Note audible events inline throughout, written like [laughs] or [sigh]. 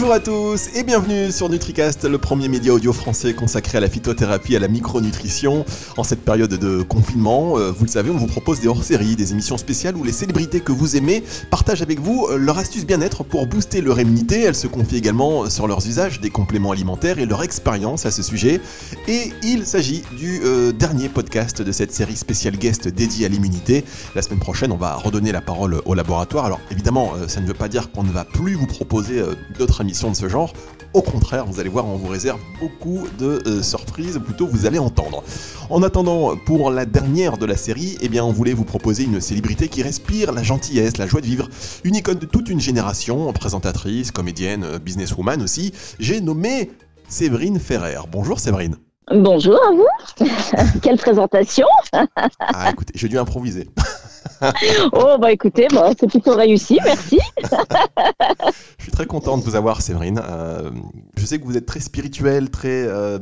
Bonjour à tous et bienvenue sur NutriCast, le premier média audio français consacré à la phytothérapie et à la micronutrition. En cette période de confinement, euh, vous le savez, on vous propose des hors-séries, des émissions spéciales où les célébrités que vous aimez partagent avec vous euh, leur astuce bien-être pour booster leur immunité. Elles se confient également sur leurs usages des compléments alimentaires et leur expérience à ce sujet. Et il s'agit du euh, dernier podcast de cette série spéciale guest dédiée à l'immunité. La semaine prochaine, on va redonner la parole au laboratoire. Alors évidemment, ça ne veut pas dire qu'on ne va plus vous proposer d'autres émission de ce genre. Au contraire, vous allez voir, on vous réserve beaucoup de euh, surprises, ou plutôt vous allez entendre. En attendant, pour la dernière de la série, eh bien, on voulait vous proposer une célébrité qui respire la gentillesse, la joie de vivre, une icône de toute une génération, présentatrice, comédienne, euh, businesswoman aussi. J'ai nommé Séverine Ferrer. Bonjour Séverine. Bonjour à vous. [laughs] Quelle présentation. [laughs] ah écoutez, j'ai dû improviser. [laughs] [laughs] oh, bah écoutez, bah, c'est plutôt réussi, merci. [laughs] je suis très content de vous avoir, Séverine. Euh, je sais que vous êtes très spirituel, très, euh,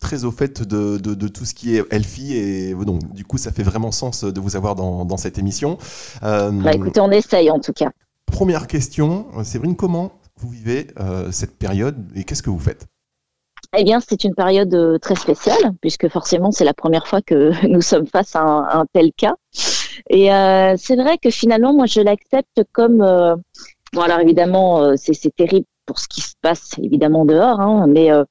très au fait de, de, tout ce qui est healthy, et donc du coup, ça fait vraiment sens de vous avoir dans, dans cette émission. Euh, bah écoutez, on essaye en tout cas. Première question, Séverine, comment vous vivez cette période et qu'est-ce que vous faites? Eh bien, c'est une période très spéciale, puisque forcément, c'est la première fois que [laughs] nous sommes face à un tel cas. Et euh, c'est vrai que finalement, moi, je l'accepte comme. Euh, bon, alors évidemment, euh, c'est terrible pour ce qui se passe évidemment dehors, hein, mais euh,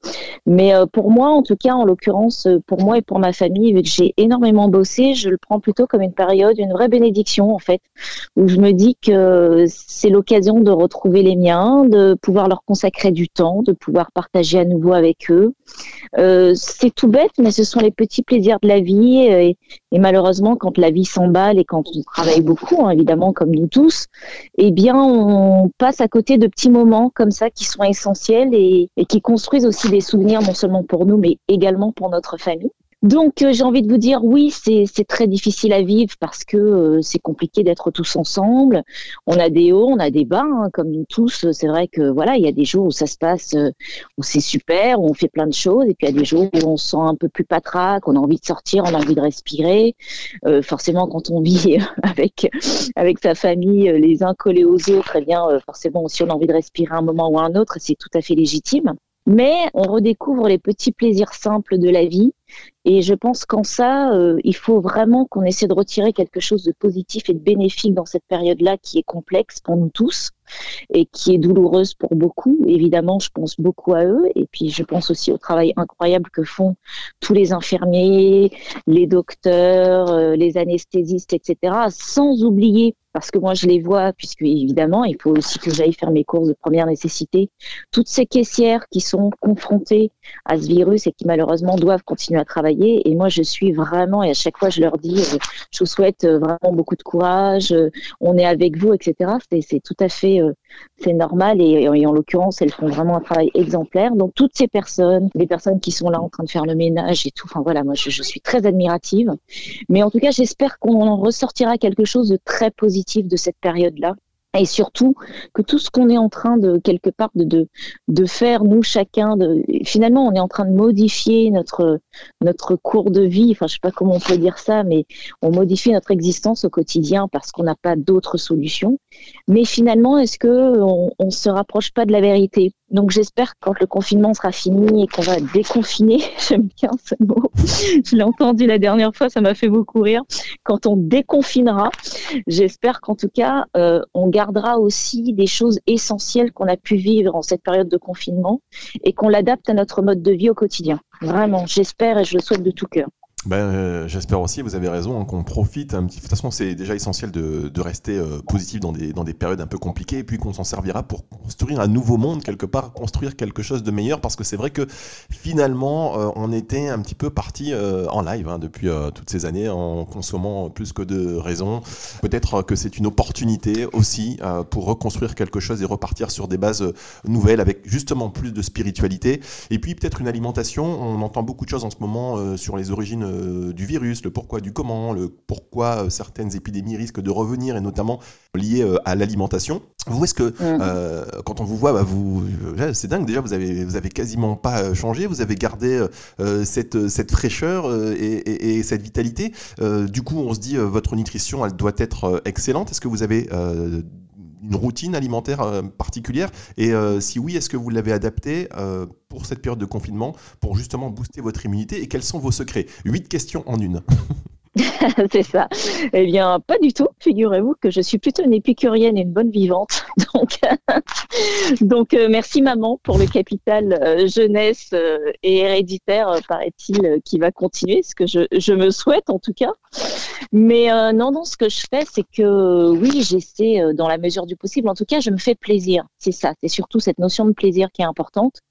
mais euh, pour moi, en tout cas, en l'occurrence, euh, pour moi et pour ma famille, vu que j'ai énormément bossé, je le prends plutôt comme une période, une vraie bénédiction en fait, où je me dis que c'est l'occasion de retrouver les miens, de pouvoir leur consacrer du temps, de pouvoir partager à nouveau avec eux. c'est tout bête, mais ce sont les petits plaisirs de la vie. Et, malheureusement, quand la vie s'emballe et quand on travaille beaucoup, hein, évidemment, comme nous tous, eh bien, on passe à côté de petits moments comme ça qui sont essentiels et, et qui construisent aussi des souvenirs non seulement pour nous, mais également pour notre famille. Donc euh, j'ai envie de vous dire oui, c'est très difficile à vivre parce que euh, c'est compliqué d'être tous ensemble. On a des hauts, on a des bas, hein, comme nous tous. C'est vrai que voilà, il y a des jours où ça se passe, euh, où c'est super, où on fait plein de choses, et puis il y a des jours où on se sent un peu plus patraque, on a envie de sortir, on a envie de respirer. forcément, quand on [laughs] vit avec avec sa famille, les uns collés aux autres, eh bien forcément aussi on a envie de respirer un moment ou un autre, c'est tout à fait légitime. Mais on redécouvre les petits plaisirs simples de la vie et je pense qu'en ça, euh, il faut vraiment qu'on essaie de retirer quelque chose de positif et de bénéfique dans cette période-là qui est complexe pour nous tous et qui est douloureuse pour beaucoup. Évidemment, je pense beaucoup à eux et puis je pense aussi au travail incroyable que font tous les infirmiers, les docteurs, euh, les anesthésistes, etc. Sans oublier parce que moi je les vois, puisque évidemment il faut aussi que j'aille faire mes courses de première nécessité, toutes ces caissières qui sont confrontées à ce virus et qui malheureusement doivent continuer à travailler. Et moi je suis vraiment, et à chaque fois je leur dis, euh, je vous souhaite euh, vraiment beaucoup de courage, on est avec vous, etc. C'est tout à fait euh, normal et, en l'occurrence elles font vraiment un travail exemplaire. Donc toutes ces personnes, les personnes qui sont là en train de faire le ménage et tout, enfin voilà, moi je, je suis très admirative. Mais en tout cas j'espère qu'on en ressortira quelque chose de très positif de cette période-là. Et surtout que tout ce qu'on est en train de quelque part de, de, de faire nous chacun de finalement on est en train de modifier notre notre cours de vie. Enfin je sais pas comment on peut dire ça mais on modifie notre existence au quotidien parce qu'on n'a pas d'autres solutions. Mais finalement est-ce que on, se rapproche pas de la vérité? Donc j'espère que quand le confinement sera fini et qu'on va déconfiner, [laughs] j'aime bien ce mot, je l'ai entendu la dernière fois, ça m'a fait beaucoup rire, quand on déconfinera, j'espère qu'en tout cas, euh, on gardera aussi des choses essentielles qu'on a pu vivre en cette période de confinement et qu'on l'adapte à notre mode de vie au quotidien. Vraiment, j'espère et je le souhaite de tout cœur. Ben, euh, J'espère aussi, vous avez raison, hein, qu'on profite un petit. De toute façon, c'est déjà essentiel de, de rester euh, positif dans des, dans des périodes un peu compliquées, et puis qu'on s'en servira pour construire un nouveau monde, quelque part, construire quelque chose de meilleur, parce que c'est vrai que finalement, euh, on était un petit peu parti en live hein, depuis toutes ces années, en consommant plus que de raisons. Peut-être que c'est une opportunité aussi pour reconstruire quelque chose et repartir sur des bases nouvelles, avec justement plus de spiritualité, et puis peut-être une alimentation. On entend beaucoup de choses en ce moment sur les origines euh, du virus, le pourquoi du comment, le pourquoi euh, certaines épidémies risquent de revenir, et notamment liées euh, à l'alimentation. Vous, est-ce que mm. quand on vous voit, bah, vous, c'est dingue déjà, vous avez, vous avez quasiment pas changé, vous avez gardé cette, cette fraîcheur et, cette vitalité. du coup, on se dit, votre nutrition, elle doit être excellente. Est-ce que vous avez une routine alimentaire particulière. Et si oui, est-ce que vous l'avez adaptée pour cette période de confinement pour justement booster votre immunité? Et quels sont vos secrets? Huit questions en une. [laughs] [laughs] c'est ça. Eh bien, pas du tout. Figurez-vous que je suis plutôt une épicurienne et une bonne vivante. [laughs] [laughs] Donc, euh, merci maman pour le capital euh, jeunesse euh, et héréditaire, paraît-il, qui va continuer, ce que je, me souhaite en tout cas. Mais non, non, ce que je fais, c'est que oui, j'essaie dans la mesure du possible. En tout cas, je me fais plaisir. C'est ça. C'est surtout cette notion de plaisir qui est importante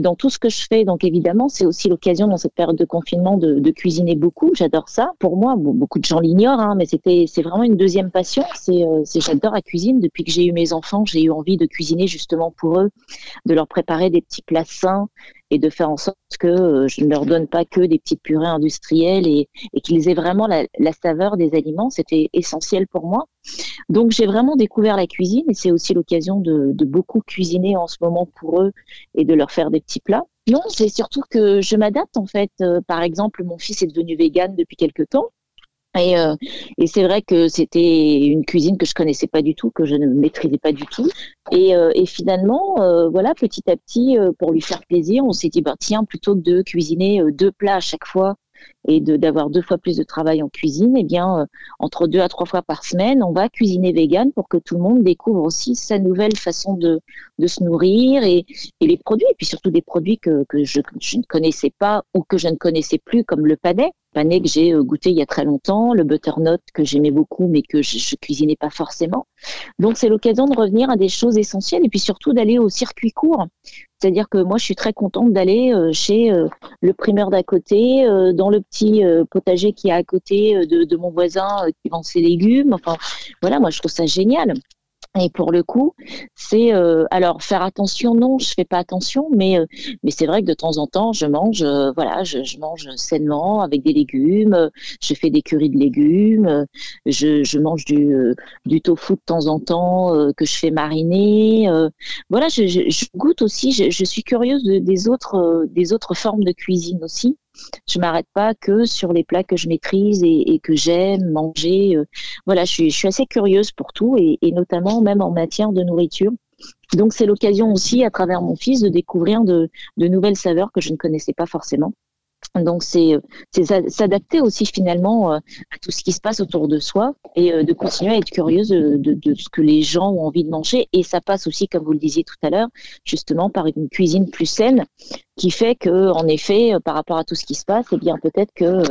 dans tout ce que je fais. Donc, évidemment, c'est aussi l'occasion dans cette période de confinement de, cuisiner beaucoup. J'adore ça. Moi, beaucoup de gens l'ignorent, hein, mais c'était, c'est vraiment une deuxième passion. C'est, euh, c'est j'adore la cuisine. Depuis que j'ai eu mes enfants, j'ai eu envie de cuisiner justement pour eux, de leur préparer des petits plats sains et de faire en sorte que euh, je ne leur donne pas que des petites purées industrielles et, qu'ils aient vraiment la, saveur des aliments. C'était essentiel pour moi. Donc j'ai vraiment découvert la cuisine et c'est aussi l'occasion de, beaucoup cuisiner en ce moment pour eux et de leur faire des petits plats. Non, c'est surtout que je m'adapte en fait. Euh, par exemple, mon fils est devenu vegan depuis quelque temps. Et, euh, et c'est vrai que c'était une cuisine que je connaissais pas du tout, que je ne maîtrisais pas du tout. Et, euh, et finalement, euh, voilà, petit à petit, pour lui faire plaisir, on s'est dit, bah, tiens, plutôt que de cuisiner deux plats à chaque fois et d'avoir deux fois plus de travail en cuisine, eh bien, entre deux à trois fois par semaine, on va cuisiner vegan pour que tout le monde découvre aussi sa nouvelle façon de, se nourrir et, les produits, et puis surtout des produits que, que je, je, ne connaissais pas ou que je ne connaissais plus, comme le panais panais que j'ai euh, goûté il y a très longtemps, le butternut que j'aimais beaucoup mais que je, je cuisinais pas forcément. Donc c'est l'occasion de revenir à des choses essentielles et puis surtout d'aller au circuit court. C'est-à-dire que moi je suis très contente d'aller euh, chez euh, le primeur d'à côté, dans le petit potager qui est à côté de, de mon voisin qui vend ses légumes. Enfin voilà, moi je trouve ça génial. Et pour le coup, c'est euh, alors faire attention. Non, je fais pas attention, mais euh, mais c'est vrai que de temps en temps, je mange, euh, voilà, je, je, mange sainement avec des légumes. Je fais des currys de légumes. Je, je mange du du tofu de temps en temps que je fais mariner. voilà, je, je, goûte aussi. Je, suis curieuse de, des autres des autres formes de cuisine aussi je m'arrête pas que sur les plats que je maîtrise et, que j'aime manger. Euh, voilà, je suis, assez curieuse pour tout et, notamment même en matière de nourriture. Donc c'est l'occasion aussi, à travers mon fils, de découvrir de nouvelles saveurs que je ne connaissais pas forcément. Donc c'est s'adapter aussi finalement euh, à tout ce qui se passe autour de soi et euh, de continuer à être curieuse de, de, ce que les gens ont envie de manger. Et ça passe aussi, comme vous le disiez tout à l'heure, justement par une cuisine plus saine qui fait que, en effet, euh, par rapport à tout ce qui se passe, eh bien peut-être que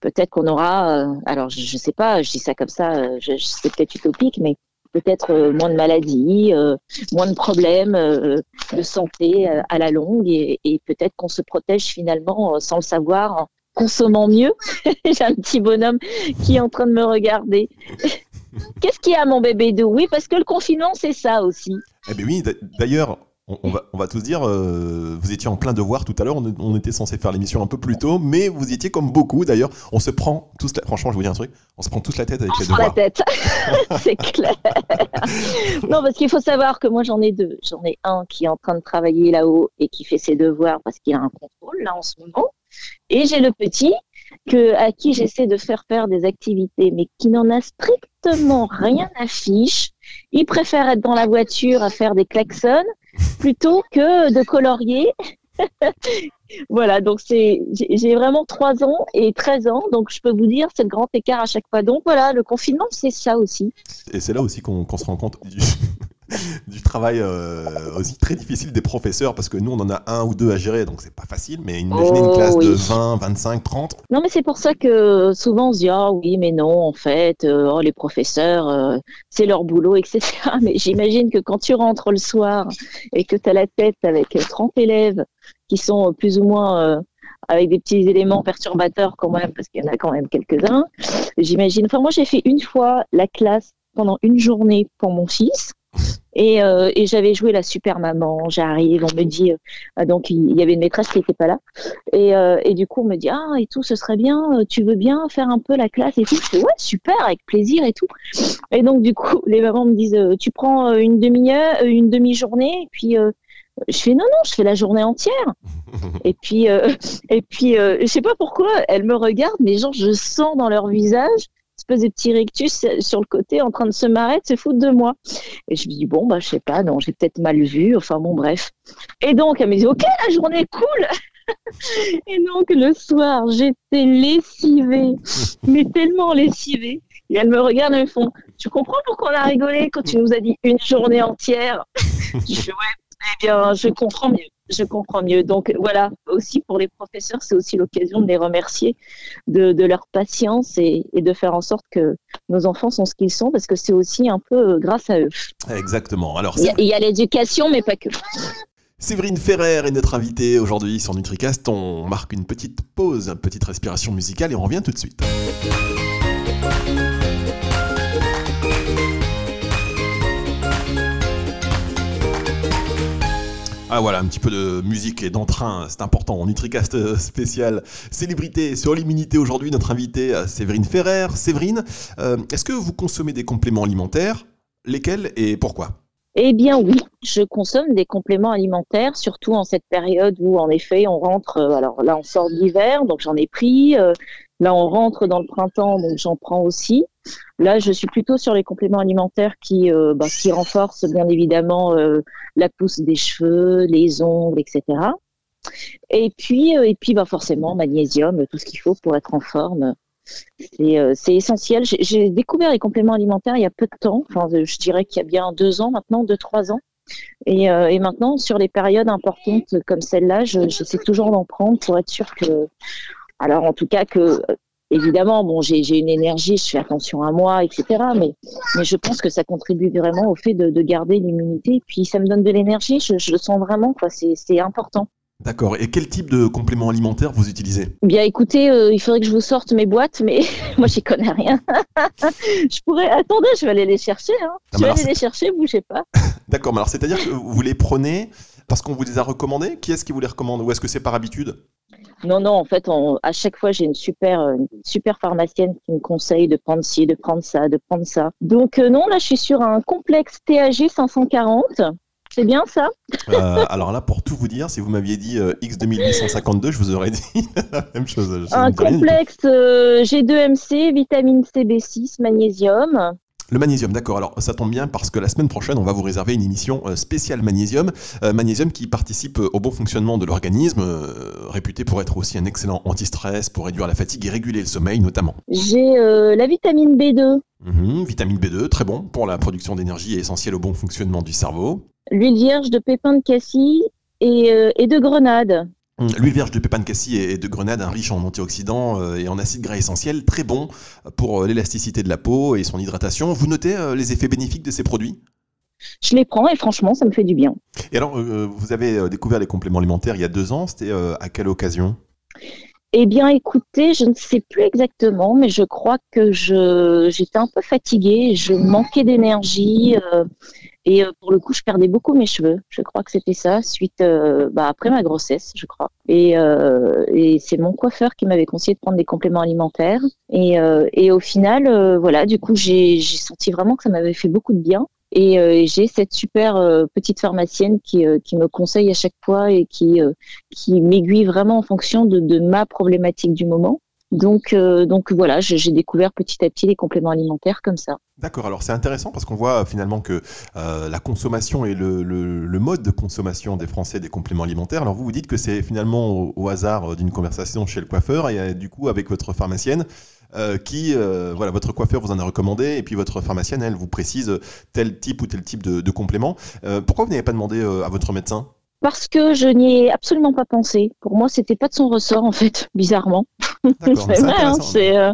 peut-être qu'on aura, alors je, ne sais pas, je dis ça comme ça, c'est peut-être utopique, mais peut-être euh, moins de maladies, euh, moins de problèmes euh, de santé à la longue et, peut-être qu'on se protège finalement sans le savoir en consommant mieux. [laughs] J'ai un petit bonhomme qui est en train de me regarder. [laughs] Qu'est-ce qu'il y a mon bébé de Oui, parce que le confinement, c'est ça aussi. Eh bien oui, d'ailleurs, on, va, on, va, tous dire, euh, vous étiez en plein devoir tout à l'heure, on, était censé faire l'émission un peu plus tôt, mais vous étiez comme beaucoup d'ailleurs. On se prend tous, la, franchement, je vous dis un truc, on se prend tous la tête avec les devoirs. la tête, [laughs] c'est clair. [laughs] non, parce qu'il faut savoir que moi j'en ai deux. J'en ai un qui est en train de travailler là-haut et qui fait ses devoirs parce qu'il a un contrôle là en ce moment. Et j'ai le petit que, à qui j'essaie de faire faire des activités, mais qui n'en a strictement rien à fiche. Il préfère être dans la voiture à faire des klaxons plutôt que de colorier. [laughs] voilà, donc c'est j'ai vraiment 3 ans et 13 ans, donc je peux vous dire c'est le grand écart à chaque fois. Donc voilà, le confinement c'est ça aussi. Et c'est là aussi qu'on se rend compte [laughs] [laughs] travail euh, aussi très difficile des professeurs parce que nous on en a un ou deux à gérer donc c'est pas facile mais imaginez une oh classe de 20, 25, 30. Non mais c'est pour ça que souvent on se dit ah oui mais non en fait euh, oh, les professeurs euh, c'est leur boulot etc. [laughs] Mais j'imagine que quand tu rentres le soir et que tu as la tête avec 30 élèves qui sont plus ou moins avec des petits éléments perturbateurs quand même parce qu'il y en a quand même quelques-uns. J'imagine. Enfin moi j'ai fait une fois la classe pendant une journée pour mon fils. Et, euh, et j'avais joué la super maman, j'arrive, on me dit, euh, donc il y avait une maîtresse qui n'était pas là. Et, euh, et, du coup, on me dit, ah, et tout, ce serait bien, euh, tu veux bien faire un peu la classe et tout? Je fais, ouais, super, avec plaisir et tout. Et donc, du coup, [laughs] les mamans me disent, tu prends une demi-heure, une demi-journée, et puis je fais non non, je fais la journée entière. [laughs] et puis euh, [laughs] et puis euh, je sais pas pourquoi elles me regardent, mais genre je sens dans leur visage espèce de petit rectus sur le côté en train de se marrer, de se foutre de moi. Et je me dis, bon, bah, je sais pas, non, j'ai peut-être mal vu, enfin bon, bref. Et donc, elle me dit, ok, la journée est cool. [laughs] Et donc, le soir, j'étais lessivée, [laughs] mais tellement lessivée. Et elle me regarde et me font, tu comprends pourquoi on a rigolé quand tu nous as dit une journée entière? [laughs] Je fais, ouais, eh bien, je comprends mieux. Je comprends mieux. Donc voilà, aussi pour les professeurs, c'est aussi l'occasion de les remercier de, leur patience et, de faire en sorte que nos enfants sont ce qu'ils sont, parce que c'est aussi un peu euh, grâce à eux. Exactement. Alors il y a, l'éducation, mais pas que. Séverine Ferrer est notre invitée aujourd'hui sur NutriCast. On marque une petite pause, une petite respiration musicale et on revient tout de suite. Ah voilà, un petit peu de musique et d'entrain, c'est important. En Nutricast spécial célébrité sur l'immunité aujourd'hui, notre invité euh, Séverine Ferrer. Séverine, euh, est-ce que vous consommez des compléments alimentaires? Lesquels et pourquoi? Eh bien oui, je consomme des compléments alimentaires, surtout en cette période où en effet on rentre, euh, alors là on sort d'hiver, donc j'en ai pris, là on rentre dans le printemps, donc j'en prends aussi. Là, je suis plutôt sur les compléments alimentaires qui, euh, bah, renforcent bien évidemment euh, la pousse des cheveux, les ongles, etc. Et puis, euh, et puis bah, forcément, magnésium, tout ce qu'il faut pour être en forme. C'est essentiel. J'ai découvert les compléments alimentaires il y a peu de temps. Je dirais qu'il y a bien deux ans maintenant, deux, trois ans. Et, et maintenant, sur les périodes importantes comme celle-là, j'essaie toujours d'en prendre pour être sûr que, alors en tout cas que évidemment, bon, j'ai une énergie, je fais attention à moi, etc. Mais, mais je pense que ça contribue vraiment au fait de, garder l'immunité. Puis ça me donne de l'énergie, je, le sens vraiment, quoi. C'est important. D'accord. Et quel type de complément alimentaire vous utilisez? Bien, écoutez, euh, il faudrait que je vous sorte mes boîtes, mais [laughs] moi, j'y connais rien. [laughs] je pourrais. Attendez, je vais aller les chercher. Hein. je vais aller les chercher, bougez pas. [laughs] D'accord. Mais alors, c'est-à-dire que vous les prenez parce qu'on vous les a recommandés? Qui est-ce qui vous les recommande? Ou est-ce que c'est par habitude? Non, non, en fait, à chaque fois, j'ai une super, euh, super pharmacienne qui me conseille de prendre ci, de prendre ça, de prendre ça. Donc, euh, non, là, je suis sur un complexe TAG 540. C'est bien ça? Euh, Alors là, pour tout vous dire, si vous m'aviez dit X2852, je vous aurais dit [laughs] la même chose. un complexe G2MC, vitamine C, B6, magnésium. Le magnésium, d'accord. Alors ça tombe bien parce que la semaine prochaine, on va vous réserver une émission euh, spéciale magnésium. Euh, magnésium qui participe euh, au bon fonctionnement de l'organisme, réputé pour être aussi un excellent anti-stress, pour réduire la fatigue et réguler le sommeil notamment. J'ai la vitamine B2. Mhm, vitamine B2, très bon pour la production d'énergie et essentielle au bon fonctionnement du cerveau. L'huile vierge de pépins de cassis et, et de grenade. Hum, l'huile vierge de pépins de cassis et de grenade, riche en antioxydants euh, et en acides gras essentiels, très bon pour euh, l'élasticité de la peau et son hydratation. Vous notez euh, les effets bénéfiques de ces produits? Je les prends et franchement, ça me fait du bien. Et alors, vous avez découvert les compléments alimentaires il y a deux ans. C'était à quelle occasion? Eh bien, écoutez, je ne sais plus exactement, mais je crois que je j'étais un peu fatiguée, je manquais d'énergie et euh, pour le coup, je perdais beaucoup mes cheveux. Je crois que c'était ça, suite euh, bah, après ma grossesse, je crois. Et, euh, et c'est mon coiffeur qui m'avait conseillé de prendre des compléments alimentaires. Et, et au final, voilà, du coup, j'ai senti vraiment que ça m'avait fait beaucoup de bien. Et j'ai cette super petite pharmacienne qui, qui me conseille à chaque fois et qui, m'aiguille vraiment en fonction de, ma problématique du moment. Donc, euh, voilà, j'ai découvert petit à petit les compléments alimentaires comme ça. D'accord, alors c'est intéressant parce qu'on voit euh, finalement que euh, la consommation et le, mode de consommation des Français des compléments alimentaires, alors vous vous dites que c'est finalement au, hasard d'une conversation chez le coiffeur et du coup avec votre pharmacienne qui, voilà, votre coiffeur vous en a recommandé et puis votre pharmacienne, elle, vous précise tel type ou tel type de, de complément. pourquoi vous n'avez pas demandé à votre médecin? Parce que je n'y ai absolument pas pensé. Pour moi, c'était pas de son ressort en fait, [laughs] bizarrement. [laughs] c'est vrai, hein, c'est euh,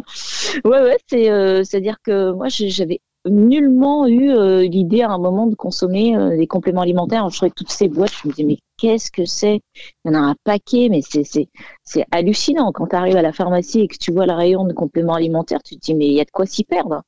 ouais ouais, c'est euh, à dire que moi j'avais nullement eu euh, l'idée à un moment de consommer des compléments alimentaires. Je trouvais toutes ces boîtes, je me disais mais qu'est-ce que c'est? Il y en a un paquet, mais c'est hallucinant. Quand tu arrives à la pharmacie et que tu vois le rayon de compléments alimentaires, tu te dis, mais il y a de quoi s'y perdre.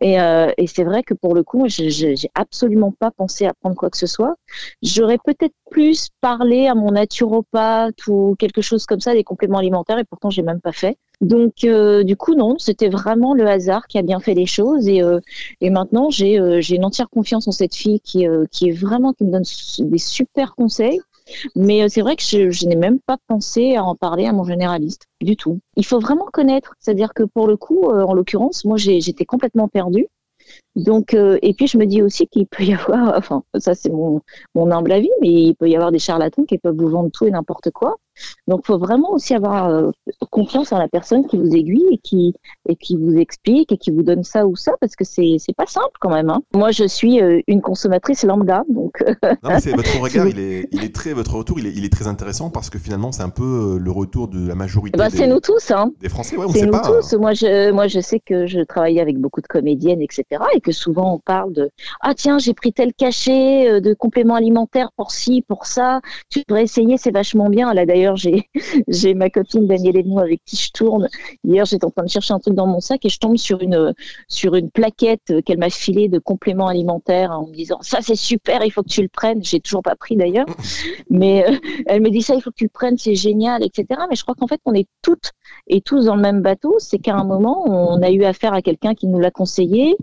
Et, euh, et c'est vrai que pour le coup, j'ai absolument pas pensé à prendre quoi que ce soit. J'aurais peut-être plus parlé à mon naturopathe ou quelque chose comme ça des compléments alimentaires, et pourtant, j'ai même pas fait. Donc, euh, du coup, non, c'était vraiment le hasard qui a bien fait les choses. Et, euh, et maintenant, j'ai une entière confiance en cette fille qui, qui est vraiment, qui me donne des super conseils Mais euh, c'est vrai que je, je n'ai même pas pensé à en parler à mon généraliste du tout. Il faut vraiment connaître, c'est-à-dire que pour le coup, euh, en l'occurrence, moi j'étais complètement perdue. Donc, euh, et puis je me dis aussi qu'il peut y avoir, [laughs] enfin, ça c'est mon, mon humble avis, mais il peut y avoir des charlatans qui peuvent vous vendre tout et n'importe quoi. Donc, il faut vraiment aussi avoir euh, confiance en la personne qui vous aiguille et qui, et qui vous explique et qui vous donne ça ou ça, parce que c'est pas simple quand même. Hein. Moi, je suis euh, une consommatrice lambda, donc euh, Non, mais c'est votre [laughs] regard, il est, il est très, votre retour, il est, il est très intéressant parce que finalement, c'est un peu le retour de la majorité bah, des, c'est nous tous. Hein. des Français. Ouais, on sait nous pas. hein. tous. Moi je, moi, je sais que je travaille avec beaucoup de comédiennes, etc. Et que souvent, on parle de Ah, tiens, j'ai pris tel cachet de compléments alimentaires pour ci, pour ça. Tu devrais essayer, c'est vachement bien. Là, d'ailleurs, j'ai, [laughs] j'ai ma copine Danielle Edmond avec qui je tourne. Hier, j'étais en train de chercher un truc dans mon sac et je tombe sur une, sur une plaquette qu'elle m'a filée de compléments alimentaires en me disant Ça, c'est super, il faut que tu le prennes. J'ai toujours pas pris d'ailleurs. [laughs] Mais euh, elle me dit ça, il faut que tu le prennes, c'est génial, etc. Mais je crois qu'en fait, on est toutes et tous dans le même bateau. C'est qu'à un moment, on a eu affaire à quelqu'un qui nous l'a conseillé,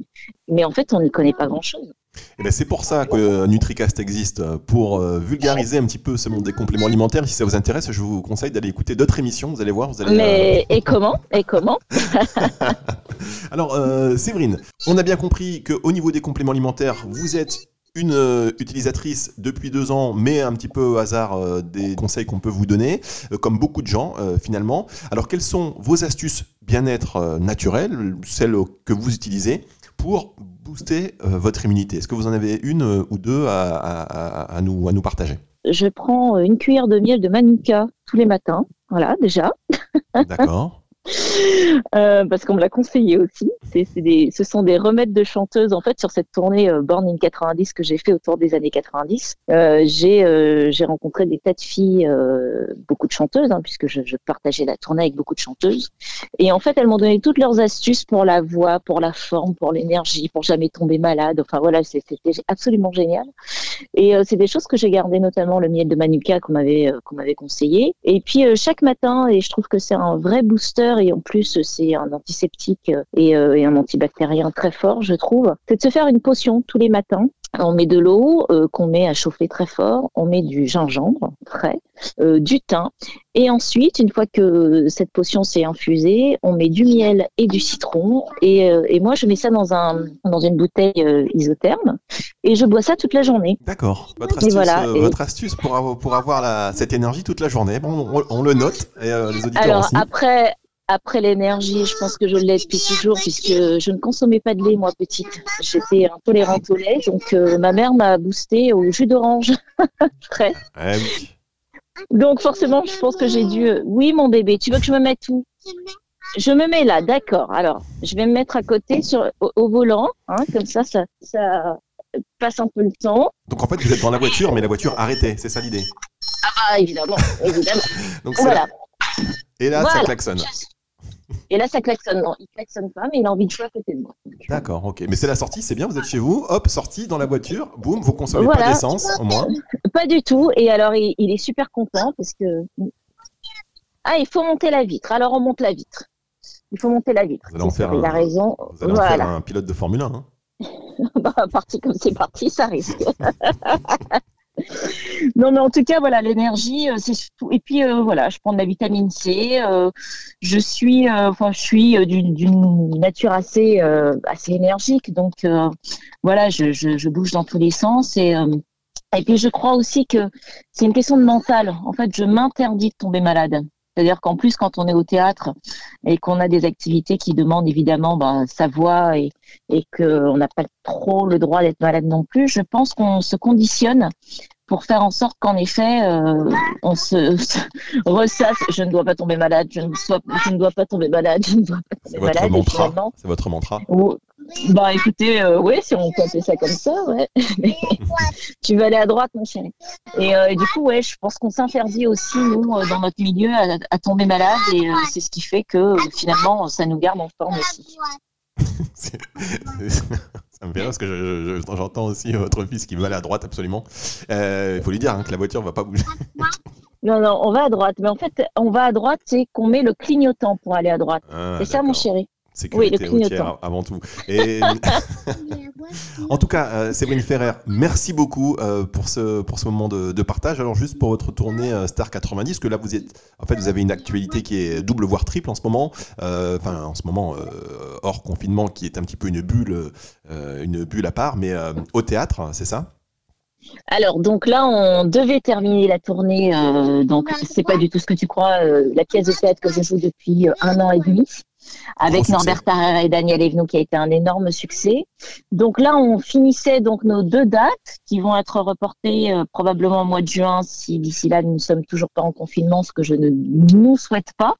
mais en fait, on n'y connaît pas grand-chose. Eh ben, c'est pour ça que euh, NutriCast existe, euh, pour euh, vulgariser un petit peu ce monde des compléments alimentaires. Si ça vous intéresse, je vous conseille d'aller écouter d'autres émissions. Vous allez voir, vous allez. euh, Mais et comment? Et comment? [laughs] Alors, euh, Séverine, on a bien compris qu'au niveau des compléments alimentaires, vous êtes une euh, utilisatrice depuis deux ans, mais un petit peu au hasard euh, des conseils qu'on peut vous donner, euh, comme beaucoup de gens euh, finalement. Alors, quelles sont vos astuces bien-être euh, naturelles, celles que vous utilisez, pour booster euh, votre immunité Est-ce que vous en avez une euh, ou deux à, à- à- à nous, à nous partager? Je prends une cuillère de miel de manuka tous les matins. Voilà, déjà. D'accord. Euh, parce qu'on me l'a conseillé aussi. Ce sont des remèdes de chanteuses en fait sur cette tournée euh, Born in 90 que j'ai fait autour des années 90. Euh, j'ai, rencontré des tas de filles, beaucoup de chanteuses, hein, puisque je, partageais la tournée avec beaucoup de chanteuses. Et en fait, elles m'ont donné toutes leurs astuces pour la voix, pour la forme, pour l'énergie, pour jamais tomber malade. Enfin voilà, c'était absolument génial. Et c'est des choses que j'ai gardées, notamment le miel de manuka qu'on m'avait qu'on m'avait conseillé. Et puis chaque matin, et je trouve que c'est un vrai booster et en plus c'est un antiseptique euh, et, euh, et un antibactérien très fort, je trouve. C'est de se faire une potion tous les matins. On met de l'eau euh, qu'on met à chauffer très fort, on met du gingembre frais, euh, du thym, et ensuite, une fois que cette potion s'est infusée, on met du miel et du citron, et, euh, et moi je mets ça dans un dans une bouteille isotherme, et je bois ça toute la journée. D'accord. Votre Et astuce, voilà, et- votre astuce pour, avoir- pour avoir la- cette énergie toute la journée. Bon, on, on le note, et les auditeurs Alors aussi. après, après l'énergie, je pense que je l'ai depuis toujours puisque je ne consommais pas de lait moi petite. J'étais intolérante au lait, donc euh, ma mère m'a boosté au jus d'orange [laughs] frais. Oui. Donc forcément, je pense que j'ai dû. euh, Oui, mon bébé, tu veux que je me mette où? Je me mets là, d'accord. Alors, je vais me mettre à côté sur au, au volant, hein, comme ça, ça, ça passe un peu le temps. Donc en fait, vous êtes dans la voiture, mais la voiture arrêtée, c'est ça l'idée? Ah, évidemment, évidemment. [laughs] Donc Voilà. là. Et là, ça klaxonne. Et là, ça klaxonne. Non, il klaxonne pas, mais il a envie de jouer à côté de moi. D'accord, ok. Mais c'est la sortie, c'est bien, vous êtes chez vous, hop, sortie dans la voiture, boum, vous consommez pas Voilà. d'essence, au moins. [laughs] Pas du tout. Et alors, il, il est super content parce que. Ah, il faut monter la vitre. Alors, on monte la vitre. Il faut monter la vitre. Vous allez en faire un- raison. Vous allez en faire un pilote de Formule 1. hein. [laughs] Bah, parti comme c'est parti, ça risque. [laughs] non, mais en tout cas, voilà, l'énergie, euh, c'est. Et puis, euh, voilà, je prends de la vitamine C. euh, je suis, enfin, je suis d'une nature assez, assez énergique. Donc, voilà, je, je, bouge dans tous les sens. Et, et puis, je crois aussi que c'est une question de mental. En fait, je m'interdis de tomber malade. C'est-à-dire qu'en plus, quand on est au théâtre et qu'on a des activités qui demandent évidemment ben, sa voix et, et qu'on n'a pas trop le droit d'être malade non plus, je pense qu'on se conditionne pour faire en sorte qu'en effet, euh, on se, se [laughs] ressasse. Je ne dois pas tomber malade, je ne, sois- je ne dois pas tomber malade, je ne dois pas tomber malade. C'est votre mantra. ou- bah écoutez, euh, oui, si on peut appeler ça comme ça, ouais. [laughs] Tu vas aller à droite, mon chéri. Et, euh, et du coup, ouais, je pense qu'on s'interdit aussi, nous, dans notre milieu, à, à tomber malade. Et c'est ce qui fait que finalement, ça nous garde en forme aussi. [laughs] C'est- Ça me fait rire parce que je- je- j'entends aussi votre fils qui veut aller à droite absolument. Euh, Il faut lui dire hein, que la voiture va pas bouger. [laughs] Non, non, on va à droite. Mais en fait, on va à droite, c'est qu'on met le clignotant pour aller à droite. Ah, c'est ça, mon chéri. Sécurité routière avant tout. Et... [laughs] en tout cas, euh, Séverine Ferrer, merci beaucoup euh, pour, ce, pour ce moment de, partage. Alors juste pour votre tournée euh, Star 90, que là vous êtes, en fait, vous avez une actualité qui est double voire triple en ce moment. Enfin, en ce moment hors confinement, qui est un petit peu une bulle, une bulle à part, mais au théâtre, c'est ça? Alors, donc là, on devait terminer la tournée. Euh, donc, c'est pas du tout ce que tu crois. la pièce de théâtre que je joue depuis un an et demi avec Norbert Tarrer et Daniel Evenou qui a été un énorme succès. Donc là, on finissait donc nos deux dates qui vont être reportées euh, probablement au mois de juin si d'ici là nous ne sommes toujours pas en confinement, ce que je ne nous souhaite pas.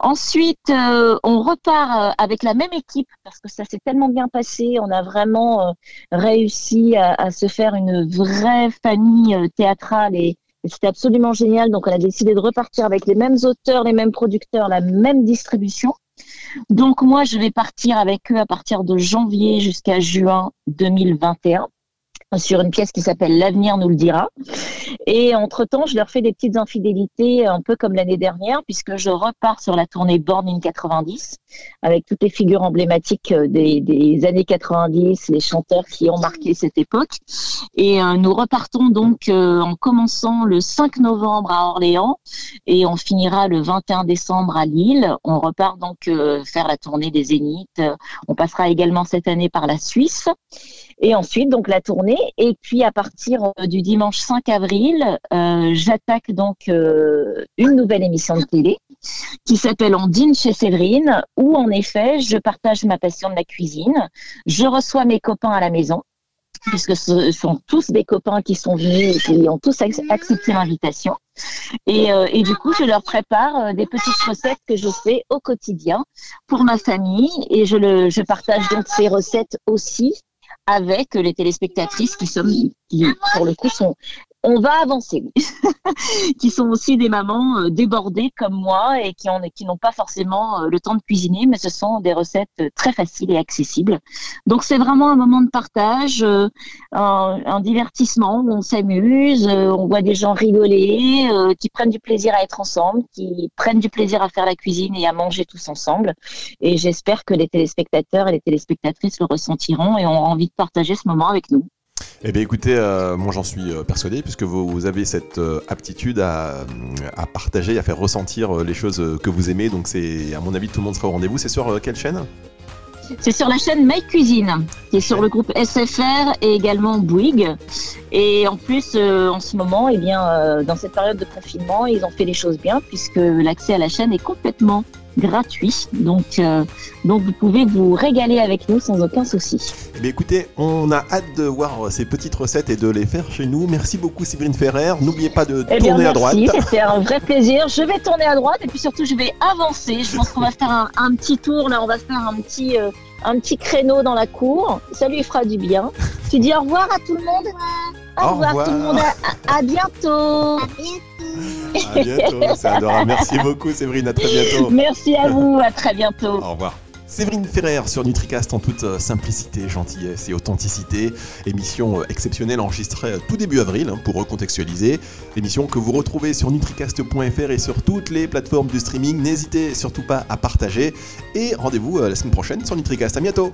Ensuite, euh, on repart euh, avec la même équipe parce que ça s'est tellement bien passé. On a vraiment réussi à, à, se faire une vraie famille théâtrale et, c'était absolument génial. Donc, on a décidé de repartir avec les mêmes auteurs, les mêmes producteurs, la même distribution. Donc moi, je vais partir avec eux à partir de janvier jusqu'à juin 2021 sur une pièce qui s'appelle L'avenir nous le dira. Et entre-temps, je leur fais des petites infidélités, un peu comme l'année dernière, puisque je repars sur la tournée Born in 90, avec toutes les figures emblématiques euh, des, années 90, les chanteurs qui ont marqué cette époque. Et euh, nous repartons donc euh, en commençant le 5 novembre à Orléans, et on finira le 21 décembre à Lille. On repart donc faire la tournée des Zéniths. On passera également cette année par la Suisse. Et ensuite, donc la tournée. Et puis à partir euh, du dimanche 5 avril, euh, j'attaque donc euh, une nouvelle émission de télé qui s'appelle On dîne chez Séverine, où en effet, je partage ma passion de la cuisine. Je reçois mes copains à la maison puisque ce sont tous des copains qui sont venus et qui ont tous accepté l'invitation. Et, et, du coup, je leur prépare des petites recettes que je fais au quotidien pour ma famille et je, le, je partage donc ces recettes aussi avec les téléspectatrices qui sont, qui pour le coup sont on va avancer, [laughs] qui sont aussi des mamans euh, débordées comme moi et qui, qui n'ont pas forcément euh, le temps de cuisiner, mais ce sont des recettes euh, très faciles et accessibles. Donc c'est vraiment un moment de partage, un, divertissement où on s'amuse, on voit des gens rigoler, qui prennent du plaisir à être ensemble, qui prennent du plaisir à faire la cuisine et à manger tous ensemble. Et j'espère que les téléspectateurs et les téléspectatrices le ressentiront et ont envie de partager ce moment avec nous. Eh bien écoutez, euh, moi j'en suis euh, persuadé puisque vous, avez cette euh, aptitude à, partager, à faire ressentir les choses que vous aimez. Donc c'est, à mon avis, tout le monde sera au rendez-vous. C'est sur quelle chaîne? C'est sur la chaîne My Cuisine, qui est sur le groupe SFR et également Bouygues. Et en plus, en ce moment, eh bien, dans cette période de confinement, ils ont fait les choses bien puisque l'accès à la chaîne est complètement gratuit. Donc, euh, donc vous pouvez vous régaler avec nous sans aucun souci. Eh écoutez, on a hâte de voir ces petites recettes et de les faire chez nous. Merci beaucoup Séverine Ferrer. N'oubliez pas de eh tourner à droite. C'était un vrai plaisir. Je vais tourner à droite et puis surtout je vais avancer. Je pense qu'on va faire un, petit tour là. On va faire un petit, euh, un petit créneau dans la cour. Ça lui fera du bien. tu dis au revoir à tout le monde. Au, revoir, tout le monde. À, bientôt. À bientôt. À bientôt, c'est adorable. Merci beaucoup, Séverine. À très bientôt. Merci à vous. À très bientôt. Au revoir. Séverine Ferrer sur NutriCast en toute euh, simplicité, gentillesse et authenticité. Émission euh, exceptionnelle enregistrée tout début avril hein, pour recontextualiser. Émission que vous retrouvez sur nutricast.fr et sur toutes les plateformes de streaming. N'hésitez surtout pas à partager. Et rendez-vous euh, la semaine prochaine sur NutriCast. À bientôt.